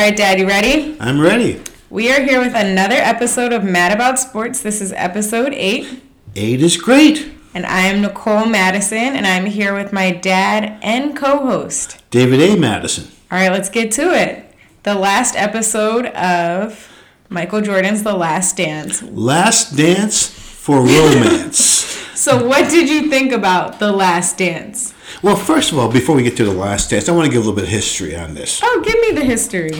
right, Dad, you ready? I'm ready. We are here with another episode of Mad About Sports. This is episode eight. Eight is great. And I am Nicole Madison, and I'm here with my dad and co host. David A. Madison. All right, let's get to it. The last episode of Michael Jordan's The Last Dance. Last Dance for Romance. so, what did you think about The Last Dance? Well, first of all, before we get to The Last Dance, I want to give a little bit of history on this. Oh, give me the history.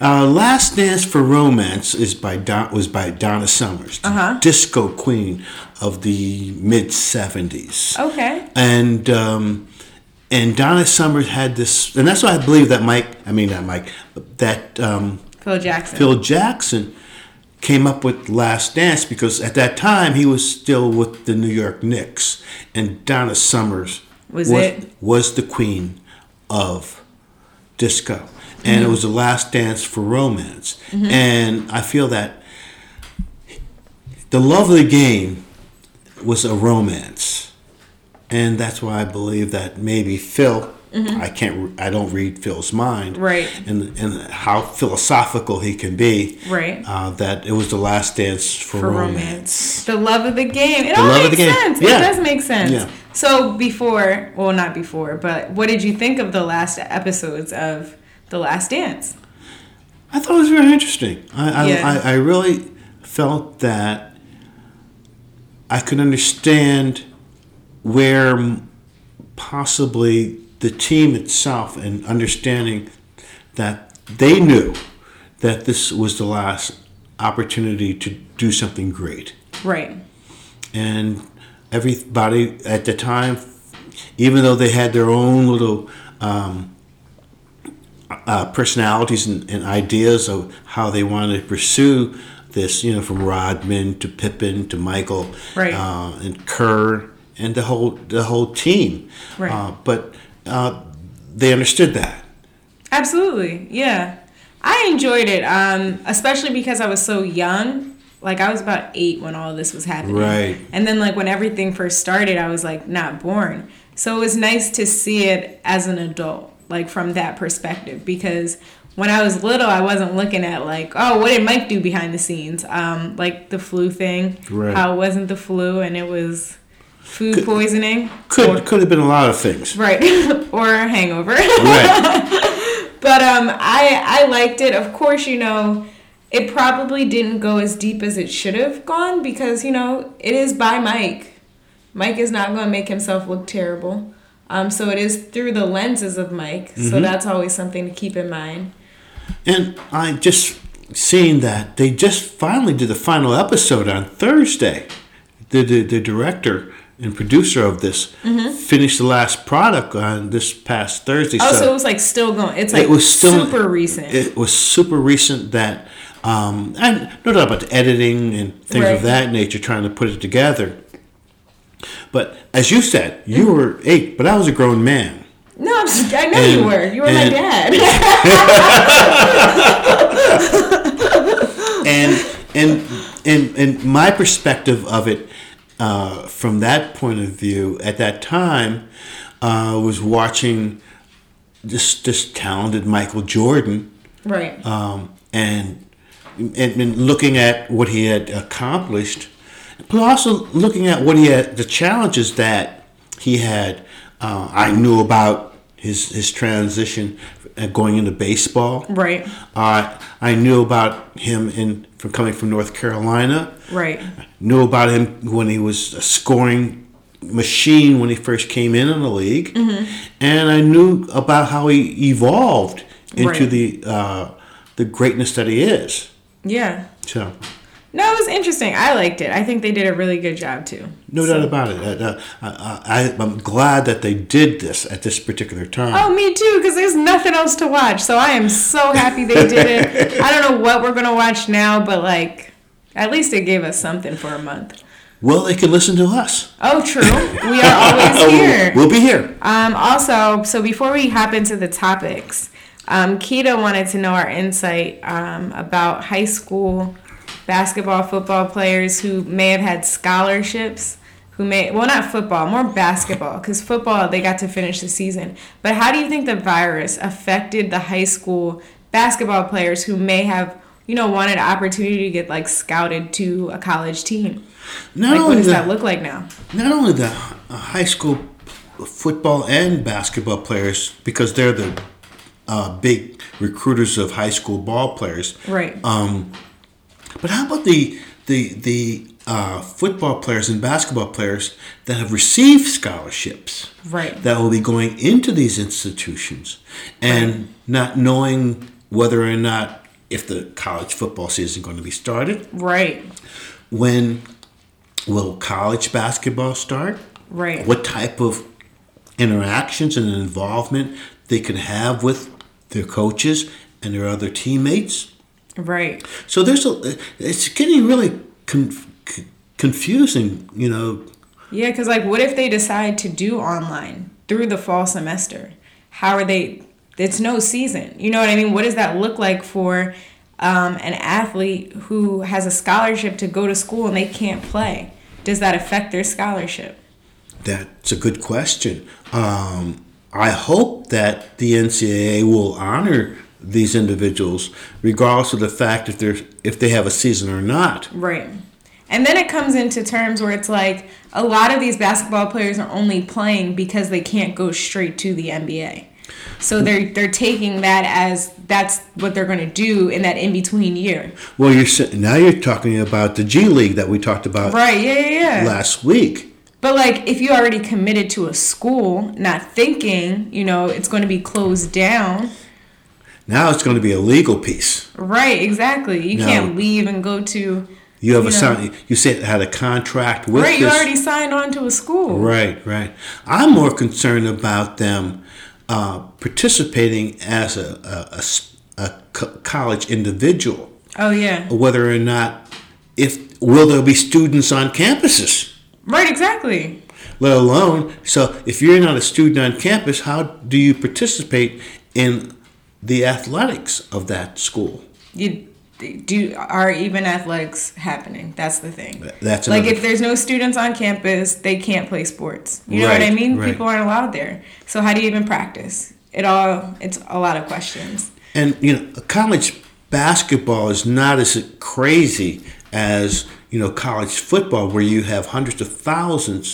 Uh, Last Dance for Romance is by Don, was by Donna Summers, Uh-huh. disco queen of the mid '70s. Okay. And um, and Donna Summers had this, and that's why I believe that Mike, I mean not Mike, that um, Phil Jackson. Phil Jackson came up with Last Dance because at that time he was still with the New York Knicks, and Donna Summers Was it? was the queen of disco, and Mm-hmm. it was the last dance for romance. And I feel that the love of the game was a romance, and that's why I believe that maybe Phil. I can't. I don't read Phil's mind, Mm-hmm. Right. And and how philosophical he can be, Right. Uh, that it was the last dance for, for romance. romance. The love of the game. It The all makes sense. Yeah. It does make sense. Yeah. So before, well, not before, but what did you think of the last episodes of The Last Dance? I thought it was very interesting. I, I, Yeah. I, I really felt that I could understand where possibly the team itself and understanding that they knew that this was the last opportunity to do something great. Right. And everybody at the time, even though they had their own little um, uh, personalities and, and ideas of how they wanted to pursue this, you know, from Rodman to Pippen to Michael Right. uh, and Kerr and the whole the whole team. Right. Uh, but uh, they understood that. Absolutely. Yeah. I enjoyed it, um, especially because I was so young. Like I was about eight when all of this was happening. Right. And then like when everything first started, I was like not born. So it was nice to see it as an adult, like from that perspective, because when I was little, I wasn't looking at like, oh, what did Mike do behind the scenes? Um, like the flu thing, Right. how it wasn't the flu and it was food Could- poisoning, Could could have been a lot of things. right, or a hangover. Right. But um, I I liked it. Of course, you know, it probably didn't go as deep as it should have gone because you know it is by Mike. Mike is not going to make himself look terrible. Um, so it is through the lenses of Mike. So that's always something to keep in mind. And I just seeing that they just finally did the final episode on Thursday. The the, the director and producer of this finished the last product on this past Thursday. Oh, so it was like still going. It's like it was still super recent. It was super recent that, um, and no doubt about the editing and things Right. of that nature, trying to put it together. But as you said, you were eight, but I was a grown man. no, I'm just, I know you were. You were my dad. and and and and my perspective of it uh, from that point of view at that time uh, was watching this this talented Michael Jordan right. um, and, and and looking at what he had accomplished, but also looking at what he had the challenges that he had. Uh, I knew about his his transition uh, going into baseball. Right. Uh, I knew about him in from coming from North Carolina. Right. Knew about him when he was a scoring machine when he first came in in the league, Mm-hmm. and I knew about how he evolved into Right. the uh, the greatness that he is. Yeah. So No, it was interesting. I liked it. I think they did a really good job too. no doubt about it. Uh, uh, I, I'm glad that they did this at this particular time. Oh, me too, because there's nothing else to watch. So I am so happy they did it. I don't know what we're gonna watch now, but like, at least it gave us something for a month. Well, they can listen to us. Oh, true. We are always here. We'll be here. Um, also, so before we hop into the topics, um, Keita wanted to know our insight um, about high school basketball, football players who may have had scholarships, who may, well, not football, more basketball, because football, they got to finish the season. But how do you think the virus affected the high school basketball players who may have you know wanted opportunity to get like scouted to a college team. Not like what does the, that look like now? Not only the high school football and basketball players, because they're the uh, big recruiters of high school ball players. Right. Um, but how about the the the uh, football players and basketball players that have received scholarships? Right. That will be going into these institutions and Right. not knowing whether or not if the college football season is going to be started. Right. When will college basketball start? Right. What type of interactions and involvement they can have with their coaches and their other teammates? Right. So there's a, it's getting really confusing, you know. Yeah, because like, what if they decide to do online through the fall semester? How are they? It's no season. You know what I mean? What does that look like for um, an athlete who has a scholarship to go to school and they can't play? Does that affect their scholarship? That's a good question. Um, I hope that the NCAA will honor these individuals, regardless of the fact if they're if they have a season or not. Right. And then it comes into terms where it's like a lot of these basketball players are only playing because they can't go straight to the NBA. So they're they're taking that as that's what they're going to do in that in between year. Well, you're now you're talking about the G League that we talked about Right, yeah, yeah, yeah. last week. But like if you already committed to a school, not thinking, you know, it's going to be closed down. Now it's going to be a legal piece. Right, exactly. You No. can't leave and go to You have You a sign. You said had a contract with Right, you this. already signed on to a school. Right, right. I'm more concerned about them uh, participating as a co- college individual, Oh yeah. whether or not if will there be students on campuses. Right, exactly. Let alone, so if you're not a student on campus, how do you participate in the athletics of that school? you do are even athletics happening? That's the thing. That's like if there's no students on campus they can't play sports. You know what i mean? right. people aren't allowed there. So how do you even practice? It all it's a lot of questions. And you know, college basketball is not as crazy as you know college football, where you have hundreds of thousands,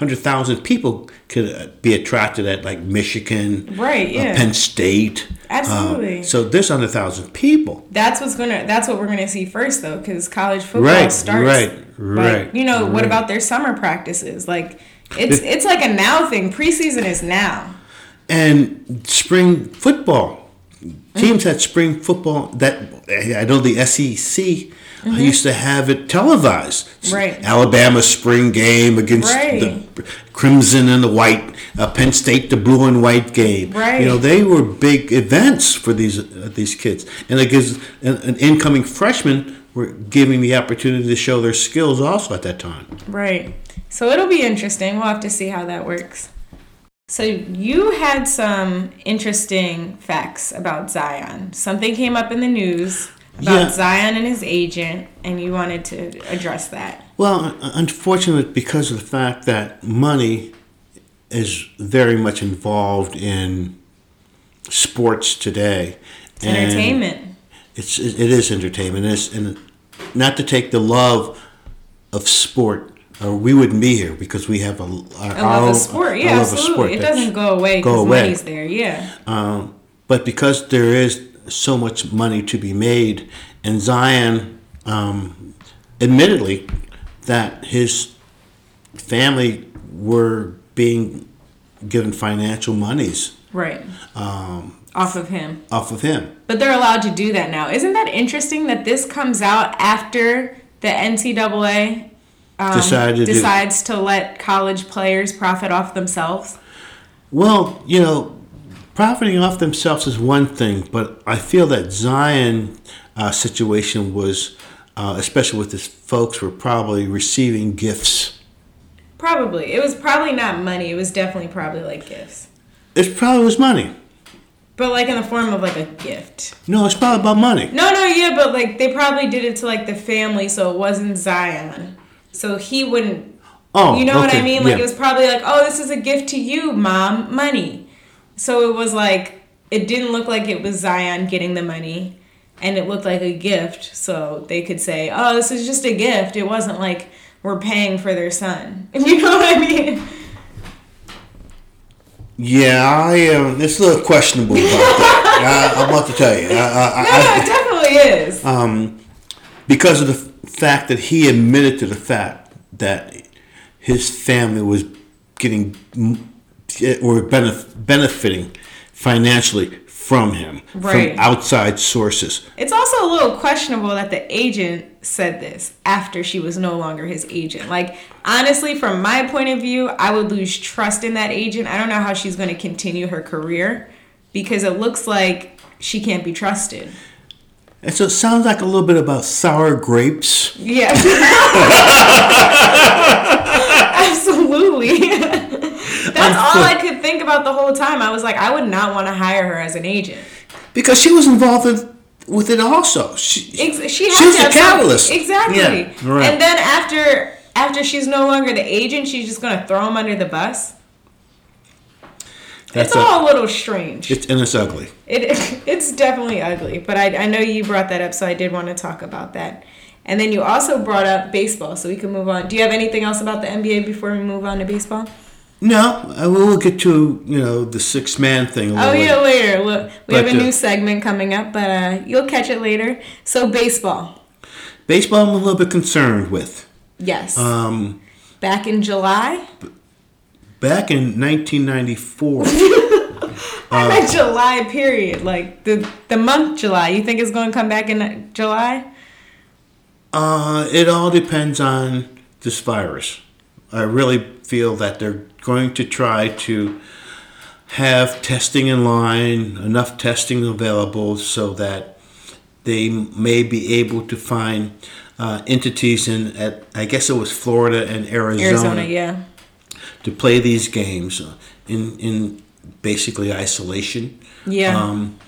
hundred thousand people could uh, be attracted at like Michigan, Right, uh, yeah. Penn State. uh, Absolutely. so there's under a thousand people. that's what's gonna that's what we're gonna see first though because college football Right, starts right, right, you know what about their summer practices like it's it's like a now thing preseason is now And spring football. Teams had spring football that I know the SEC used to have it televised. Mm-hmm. Right. Alabama spring game against Right. the crimson and the white. Uh, Penn State the blue and white game. Right. You know they were big events for these uh, these kids, and it gives an, an incoming freshman were giving the opportunity to show their skills also at that time. Right. So it'll be interesting. We'll have to see how that works. So you had some interesting facts about Zion. Something came up in the news about Yeah. Zion and his agent, and you wanted to address that. Well, unfortunately, because of the fact that money is very much involved in sports today. It's and entertainment. It's it is entertainment. It's, and not to take the love of sport, or we wouldn't be here because we have a, our, I love own- sport. a Yeah, absolutely. sport It doesn't go away go because away. money's there. Yeah. um, but because there is so much money to be made, and Zion, um, admittedly, that his family were being given financial monies Right. um, Off of him. off of him. But they're allowed to do that now. Isn't that interesting that this comes out after the NCAA um, Decided to decides to let college players profit off themselves? Well, you know, profiting off themselves is one thing, but I feel that Zion uh, situation was, uh, especially with his folks, were probably receiving gifts. Probably. It was probably not money. It was definitely probably like gifts. It probably was money. But like in the form of like a gift. No, it's probably about money. No, no, yeah, but like they probably did it to like the family so it wasn't Zion. So he wouldn't Oh, You know what I mean? Like yeah. it was probably like, "Oh, this is a gift to you, mom, money." So it was like it didn't look like it was Zion getting the money, and it looked like a gift. So they could say, "Oh, this is just a gift." It wasn't like we're paying for their son. You know what I mean? Yeah, I am. it's a little questionable about that. I, I'm about to tell you. I, I, No, I- no, it definitely is. um, because of the fact that he admitted to the fact that his family was getting or benef- benefiting financially from him Right. from outside sources. It's also a little questionable that the agent said this after she was no longer his agent. Like, honestly, from my point of view, I would lose trust in that agent. I don't know how she's going to continue her career because it looks like she can't be trusted. And so it sounds like a little bit about sour grapes. Yeah. Absolutely. That's all I could think about the whole time. I was like, I would not want to hire her as an agent. Because she was involved in, with it also. She, Ex- she has She was to the have some- catalyst. exactly. Yeah, right. And then after after she's no longer the agent, she's just gonna throw him under the bus. That's it's a- all a little strange. it's, and it's ugly. It it's definitely ugly, but I I know you brought that up, so I did want to talk about that. And then you also brought up baseball, so we can move on. Do you have anything else about the NBA before we move on to baseball? No, I will get to you know the six man thing. A little Oh yeah, later. Look, we have But, a uh, new segment coming up, but uh, you'll catch it later. So baseball, Baseball, I'm a little bit concerned with. yes. Um, Back in July, back in 1994, I meant July period, like the the month July. You think it's going to come back in July? uh, it all depends on this virus. I really feel that they're going to try to have testing in line, enough testing available so that they may be able to find uh, entities in at I guess it was Florida and Arizona, Arizona, yeah. to play these games uh, in in basically isolation. Yeah. Um,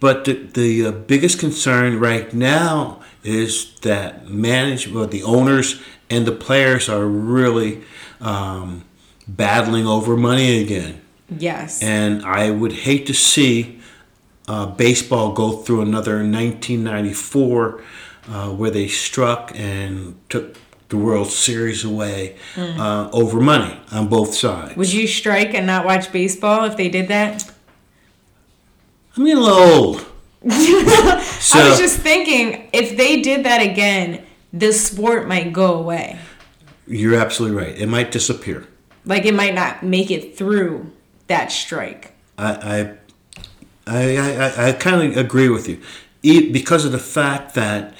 but the, the uh, biggest concern right now is that management, well, the owners and the players are really um, battling over money again. Yes. And I would hate to see uh, baseball go through another 1994 uh, where they struck and took the World Series away uh, over money on both sides. Would you strike and not watch baseball if they did that? I'm getting a little old. so, I was just thinking if they did that again, the sport might go away. you're absolutely right. It might disappear. Like it might not make it through that strike. I I I, I, I kind of agree with you, because of the fact that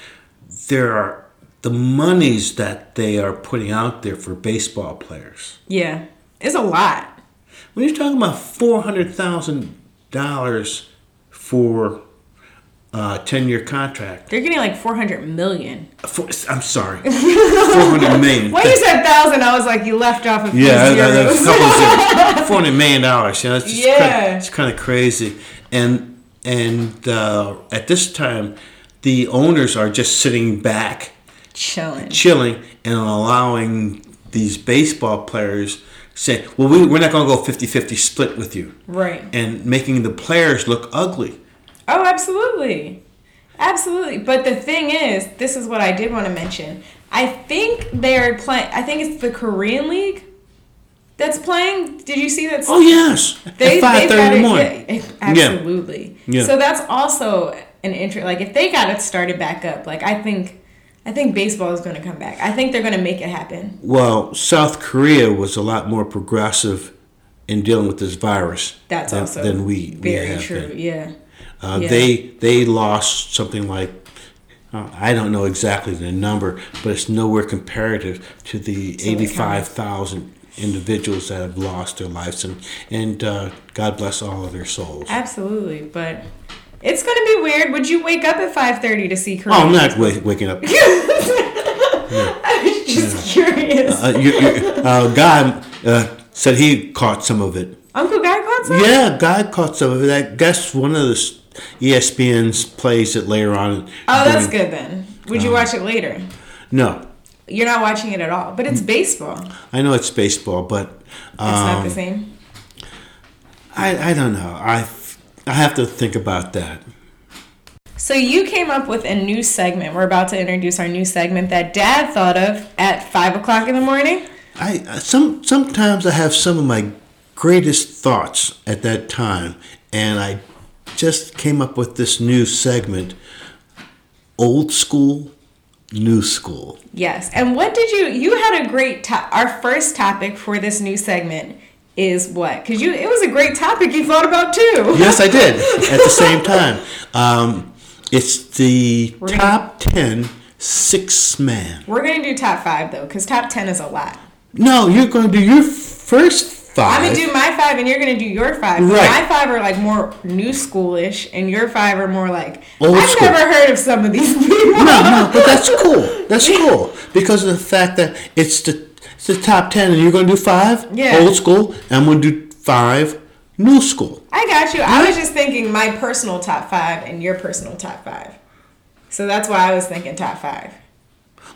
there are the monies that they are putting out there for baseball players. Yeah. It's a lot. When you're talking about four hundred thousand dollars for a ten year contract, They're getting like 400 million. for, I'm sorry, four hundred million. When you said thousand, I was like, you left off a few Yeah, zeros. a couple of zeros. four hundred million dollars. You know, it's just Yeah. kind it's kind of crazy. And and uh, at this time, the owners are just sitting back, Chilling. chilling, and allowing these baseball players say, "Well, we, we're not going to go 50-50 split with you," Right. and making the players look ugly. Oh, absolutely. Absolutely. But the thing is, this is what I did want to mention. I think they're playing, I think it's the Korean League that's playing. Did you see that? Oh yes, They, at five thirty in the morning. yeah, absolutely. Yeah. So that's also an interest. Like if they got it started back up, like I think, I think baseball is going to come back. I think they're going to make it happen. Well, South Korea was a lot more progressive in dealing with this virus That's than, also than we, we very have true. been. Yeah. Uh, Yeah. They they lost something like uh, I don't know exactly the number, but it's nowhere comparative to the So eighty five thousand individuals that have lost their lives, and and uh, God bless all of their souls. Absolutely, but it's going to be weird. Would you wake up at five thirty to see Oh, I'm not wa- waking up. I was just curious. Uh, you, you, uh, God uh, said he caught some of it. Uncle Guy caught some? Yeah, God caught some of it. I guess one of the ESPN's plays it later on. Oh, that's good then. Would Uh, you watch it later? No, You're not watching it at all, but it's baseball. I know it's baseball, but um, it's not the same. I, I don't know. I I have to think about that. So you came up with a new segment. We're about to introduce our new segment that Dad thought of at five o'clock in the morning. I I- some sometimes I have some of my greatest thoughts at that time, and I just came up with this new segment: old school, new school. Yes. And what did you? You had a great. To- our first topic for this new segment is what? Because you, it was a great topic you thought about too. Yes, I did at the same time. Um, it's the We're gonna- top ten six man. We're gonna do top five though, because top ten is a lot. No, you're going to do your first five. I'm gonna do my five, and you're gonna do your five. Right. My five are like more new schoolish, and your five are more like Old I've school. never heard of some of these people. no, no, but that's cool. That's cool because of the fact that it's the it's the top ten, and you're to do five Yeah. old school, and I'm to do five new school. I got you. I was just thinking my personal top five and your personal top five. So that's why I was thinking top five.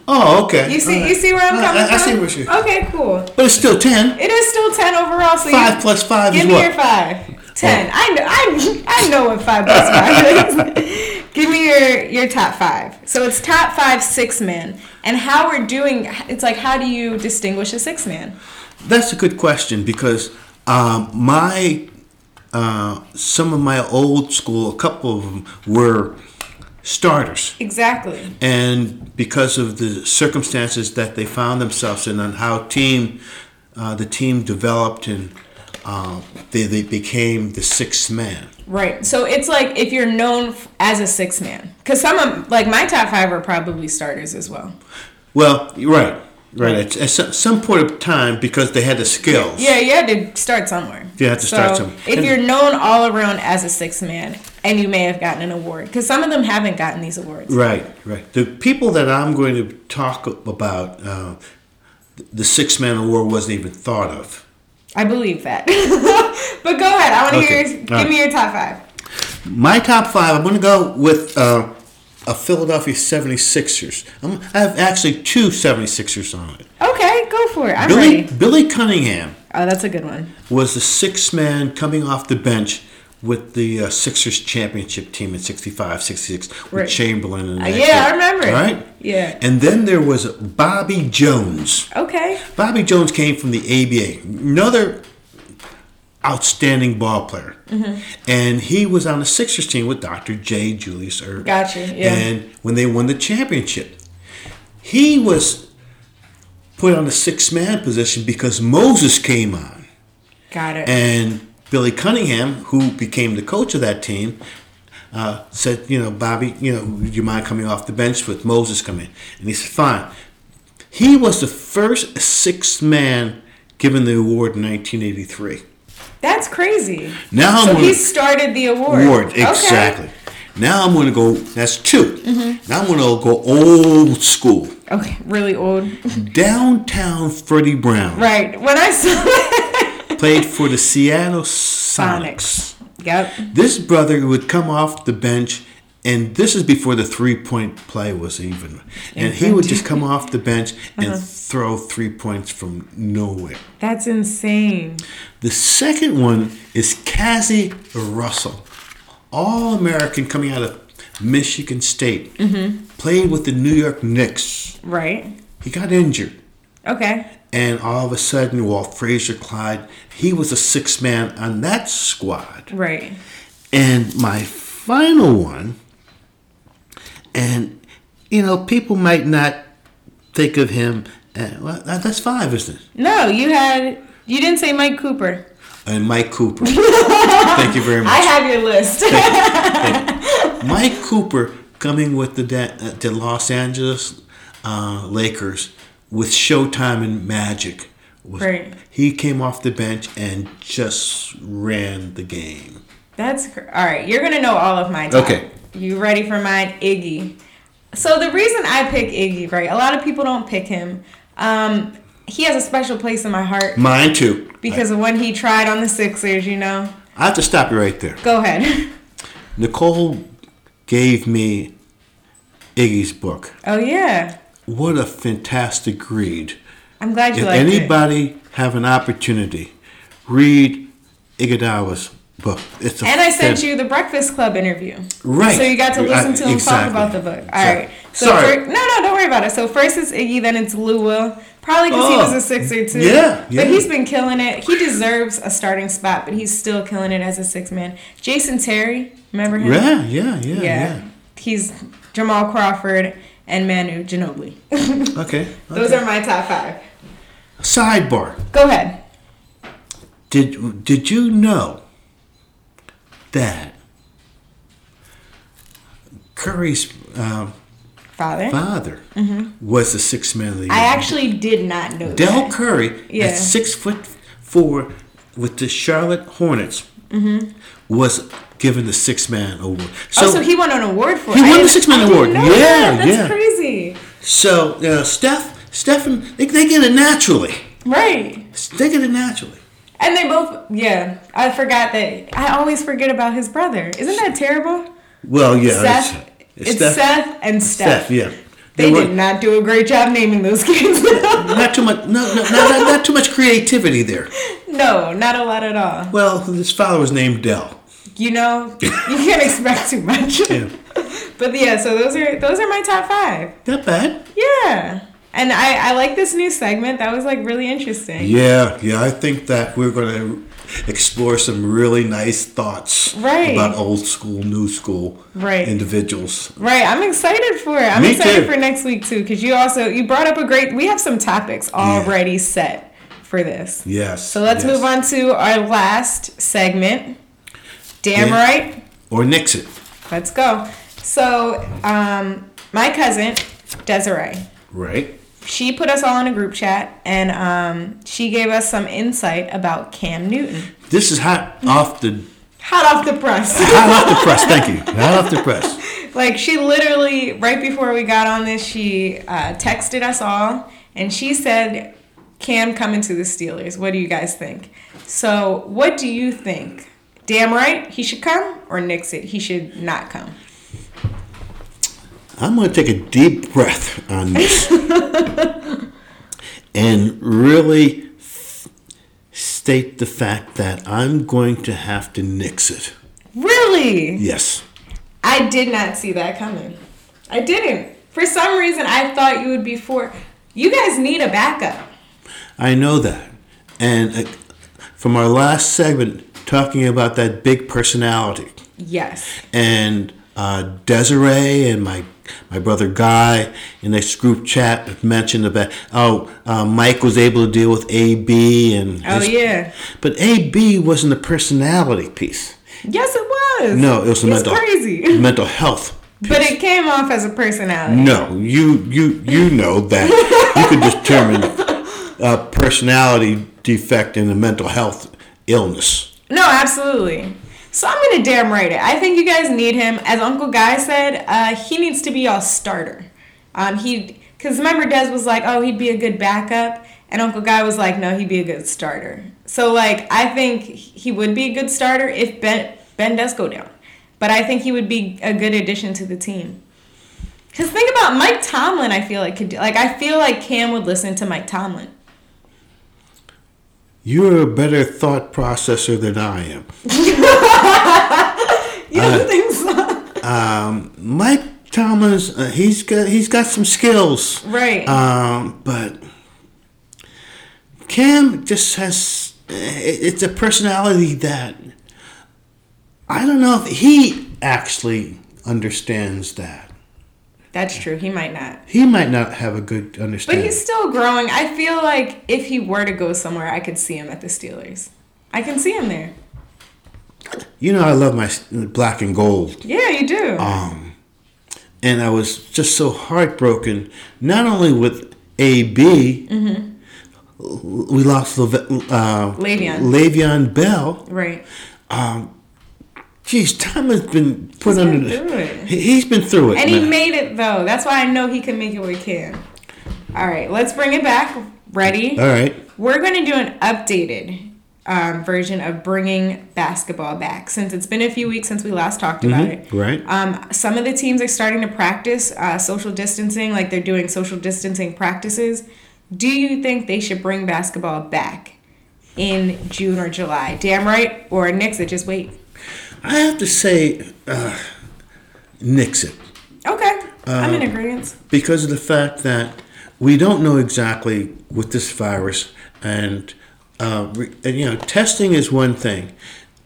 Oh, okay. You see, you see where I'm I- coming I, I from. see what you. Okay, cool. But it's still ten. It is still ten overall. So Five you, plus five Give is me what? your five. Ten. I know. I, I know what five plus five is. give me your your top five. So it's top five six man, and how we're doing. It's like how do you distinguish a six man? That's a good question because um, my uh, some of my old school, a couple of them were starters, Exactly. and because of the circumstances that they found themselves in and how team uh, the team developed and uh, they, they became the sixth man. Right. So it's like if you're known as a sixth man, because some of like my top five are probably starters as well. Well, you're right, right. At, at some- point of time, because they had the skills. Yeah, you had to start somewhere. You had to start somewhere. If you're known all around as a six man, and you may have gotten an award, because some of them haven't gotten these awards. Right, right. The people that I'm going to talk about, uh, the six man award wasn't even thought of. I believe that. but go ahead. I want to Okay, hear. Give right. me your top five. My top five, I'm going to go with uh, a Philadelphia 76ers. I'm, I have actually two 76ers on it. Okay, go for it. I'm Billy, ready. Billy Cunningham Oh, that's a good one. was the sixth man coming off the bench with the uh, Sixers championship team in 65 66 with Right. Chamberlain and Uh, yeah. I remember it. Right? Yeah. And then there was Bobby Jones. Okay. Bobby Jones came from the ABA, another outstanding ball player. Mm-hmm. And he was on the Sixers team with Dr. J. Julius Erving. Gotcha, yeah. And when they won the championship, he was put on the six man position because Moses came on. Got it. And Billy Cunningham, who became the coach of that team, uh, said, you know, Bobby, you know, would you mind coming off the bench with Moses coming? And he said, fine. He was the first sixth man given the award in 1983. That's crazy. Now I'm so gonna- he started the award. Award, Okay. Mm-hmm. exactly. Now I'm going to go, that's 2 Now I'm going to go old school. Okay, really old. Downtown Freddie Brown right. When I saw played for the Seattle Sonics. Sonics. Yep. This brother would come off the bench, and this is before the three point play was even. And he would just come off the bench and uh-huh. throw three points from nowhere. That's insane. The second one is Cazzie Russell, All American coming out of Michigan State. Mm-hmm. Played with the New York Knicks. Right. He got injured. Okay. And all of a sudden, Walt Frazier Clyde, he was a six man on that squad. Right. And my final one, and you know, people might not think of him. Uh, well, that- that's five, isn't it? No, you had you didn't say Mike Cooper. And Mike Cooper. Thank you very much. I have your list. Mike Cooper coming with the uh, the Los Angeles uh, Lakers with Showtime and Magic. Was, Right. He came off the bench and just ran the game. That's all right. You're gonna know all of my top. Okay. You ready for mine? Iggy. So the reason I pick Iggy, right? A lot of people don't pick him. Um, he has a special place in my heart Mine too. because of when he tried on the Sixers. You know. I have to stop you right there. Go ahead. Nicole gave me Iggy's book. oh yeah. What a fantastic read. I'm glad you If liked it. anybody have an opportunity, read Iguodala's book. It's a And I sent you the Breakfast Club interview. Right. So you got to listen I- to him exactly. talk about the book. All Exactly. right. So Sorry. fir- no, no, don't worry about it. So first it's Iggy, then it's Lou. Probably because he Oh. was a oh. sixer too. Yeah, yeah. But he's been killing it. He deserves a starting spot, but he's still killing it as a six man. Jason Terry, remember him? Yeah, yeah, yeah, Yeah. yeah. He's Jamal Crawford and Manu Ginobili. Okay. Those are my top five. Sidebar. Go ahead. Did did you know that Curry's um, Father. father was the sixth man of the year? Mm-hmm. I actually did not know Dell that. Curry, Yeah. at six foot four, with the Charlotte Hornets, was given the six man award. So, Mm-hmm. oh, so he won an award for it. He I won the didn't- six-man I didn't award. Yeah, that. That's yeah. crazy. so uh, Steph, Stephen, they, they get it naturally. Right. They get it naturally. And they both, yeah. I forgot that. I always forget about his brother. Isn't that terrible? Well, yeah, Seth. It's, Seth, and Steph. Steph, yeah. They were- did not do a great job naming those kids. not too much. No, no, not, not, not too much creativity there. no, not a lot at all. Well, his father was named Dell. You know, you can't expect too much. Yeah, But yeah, so those are those are my top five. not bad. Yeah. And I, I like this new segment. That was like really interesting. Yeah, yeah. I think that we're going to explore some really nice thoughts Right. about old school, new school Right. individuals. Right, I'm excited for it. I'm Me excited too. for next week too, because you also you brought up a great. We have some topics already set for this. Yes. So let's yes. move on to our last segment. Damn Yeah. right. Or nix it. Let's go. So, um, my cousin Desiree, Right. She put us all in a group chat, and um, she gave us some insight about Cam Newton. This is hot off the Hot off the press. hot off the press. Thank you. Hot off the press. like she literally right before we got on this she uh, texted us all and she said cam coming to the steelers what do you guys think so what do you think damn right he should come or nix it he should not come I'm going to take a deep breath on this and really f- state the fact that I'm going to have to nix it. really Yes. i did not see that coming i didn't for some reason i thought you would be for you guys need a backup I know that. And uh, from our last segment, talking about that big personality, yes and uh, Desiree and my my brother Guy in this group chat mentioned about oh uh, Mike was able to deal with AB and oh his- yeah but AB wasn't a personality piece. yes it was No, it was a mental crazy mental health. but it came off as a personality No, you you you know that you could determine a personality defect in a mental health illness. No, absolutely. So I'm gonna damn right it. I think you guys need him. As Uncle Guy said, uh, he needs to be y'all starter. Um, he, cause remember Des was like, oh, he'd be a good backup, and Uncle Guy was like, no, he'd be a good starter. So like, I think he would be a good starter if Ben Ben does go down, but I think he would be a good addition to the team. Cause think about Mike Tomlin. I feel like could do, like I feel like Cam would listen to Mike Tomlin. You're a better thought processor than I am. You don't think so? Um, Mike Thomas, uh, he's got he's got some skills, Right. um, but Cam just has it's a personality that I don't know if he actually understands that. That's true. He might not. He might not have a good understanding. But he's still growing. I feel like if he were to go somewhere, I could see him at the Steelers. I can see him there. you know, I love my black and gold. Yeah, you do. Um, and I was just so heartbroken, not only with AB, Mhm. we lost Leve- uh, Le'Veon. Le'Veon Bell. right. Geez, Tom has been put He's under been the. He's been through it. And he made it though. That's why I know he can make it with Cam. All right, let's bring it back. Ready? All right. We're going to do an updated um, version of bringing basketball back since it's been a few weeks since we last talked about it. Right. Um, some of the teams are starting to practice uh, social distancing, like they're doing social distancing practices. Do you think they should bring basketball back? in June or July. Damn right, or it. Just wait. I have to say, uh, nix it. Okay, I'm Um, in agreement. because of the fact that we don't know exactly with this virus, and, uh, and you know, testing is one thing,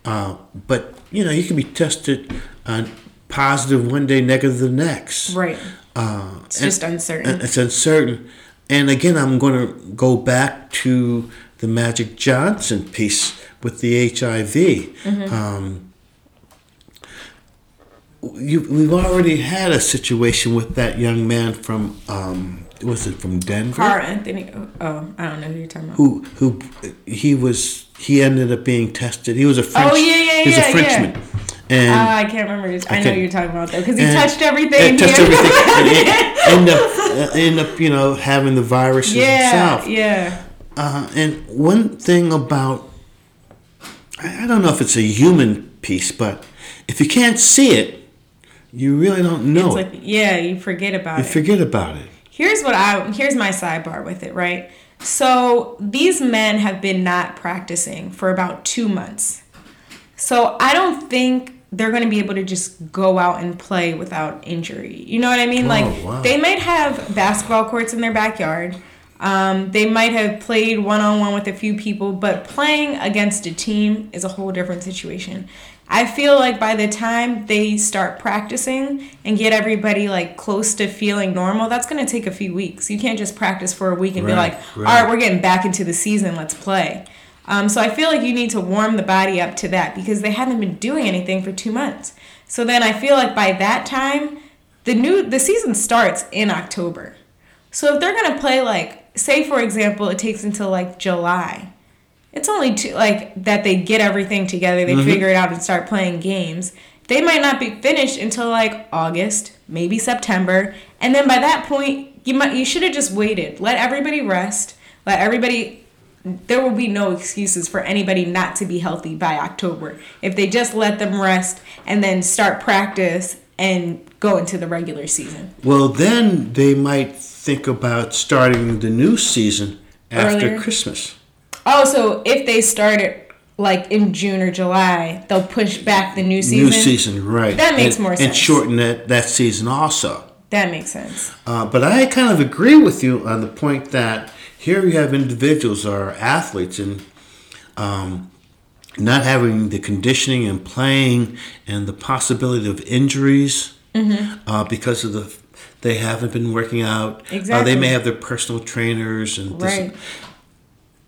uh, but you know, you can be tested on positive one day, negative the next. Right. Uh, It's and- just uncertain. It's uncertain, and again, I'm going to go back to the Magic Johnson piece with the HIV. Mm-hmm. Um, you, we've already had a situation with that young man from um, was it from Denver? Carl Anthony. Oh, I don't know who you're talking about. Who who he was? He ended up being tested. He was a French. Oh, yeah, yeah, He was yeah, a Frenchman, and Ah, I can't remember. His, I, know can't- who you're talking about though, because he touched everything. touched everything, and end up uh, end up you know having the virus yeah, himself. yeah. Uh, and one thing about, I I don't know if it's a human piece, but if you can't see it, you really don't know It's it. like yeah, you forget about you it. You forget about it. here's what I here's my sidebar with it, right? So these men have been not practicing for about two months. So I don't think they're going to be able to just go out and play without injury. You know what I mean? Oh, like wow. they might have basketball courts in their backyard. Um, they might have played one on one with a few people, but playing against a team is a whole different situation. I feel like by the time they start practicing and get everybody like close to feeling normal, that's going to take a few weeks. You can't just practice for a week and be like, right. all right, we're getting back into the season, let's play. Um, so I feel like you need to warm the body up to that because they haven't been doing anything for two months. So then I feel like by that time, the new the season starts in October. So if they're gonna play like, say for example, it takes until like July. It's only two, like that they get everything together, they mm-hmm. figure it out and start playing games. They might not be finished until like August, maybe September, and then by that point, you might you should have just waited. Let everybody rest. Let everybody. There will be no excuses for anybody not to be healthy by October if they just let them rest and then start practice and go into the regular season. Well, then they might think about starting the new season after Earlier. Christmas. Oh, so if they start it like in June or July, they'll push back the new season. New season, right? That makes and, more sense. And shorten that that season also. That makes sense. Uh, but I kind of agree with you on the point that here you have individuals or athletes and um, not having the conditioning and playing and the possibility of injuries Mm-hmm. uh, because of the they haven't been working out. Uh, Exactly. they may have their personal trainers and this, Right.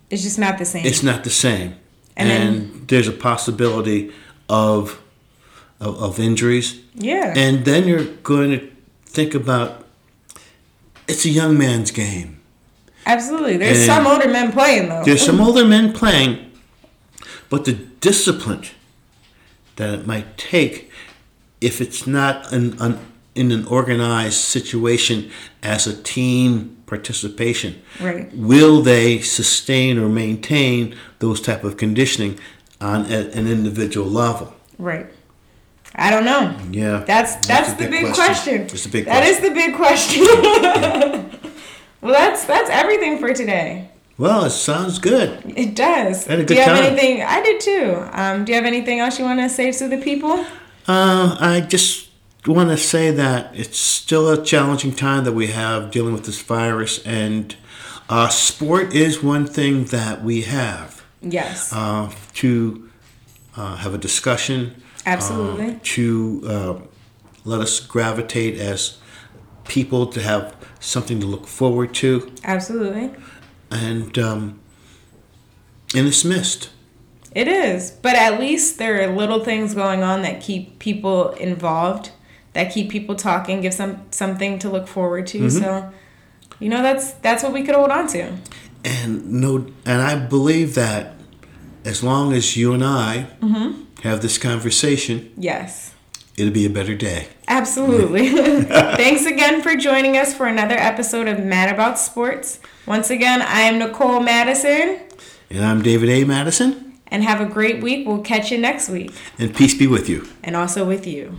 It's just not the same. it's not the same. And And, then- there's a possibility of, of of injuries. yeah. And then you're going to think about it's a young man's game. Absolutely. There's and- some older men playing though. There's some older men playing, but the discipline that it might take if it's not an, an, in an organized situation as a team participation. Right. Will they sustain or maintain those type of conditioning on a, an individual level? Right. I don't know. Yeah. That's that's, a the big question. It's a big That question. is the big question. well, that's that's everything for today. Well, it sounds good. It does. Do you have time. anything? I did too. Um, do you have anything else you want to say to the people? Uh, I just want to say that it's still a challenging time that we have dealing with this virus, and uh, sport is one thing that we have Yes. uh, to uh, have a discussion. Absolutely. uh, to uh, let us gravitate as people to have something to look forward to, Absolutely. and um, and it's missed. It is, but at least there are little things going on that keep people involved, that keep people talking, give some something to look forward to. Mm-hmm. So, you know, that's that's what we could hold on to. And no, and I believe that as long as you and I have this conversation, Yes, it'll be a better day. absolutely. Thanks again for joining us for another episode of Mad About Sports. Once again, I am Nicole Madison, And I'm David A. Madison, and have a great week. We'll catch you next week, and peace be with you. and also with you.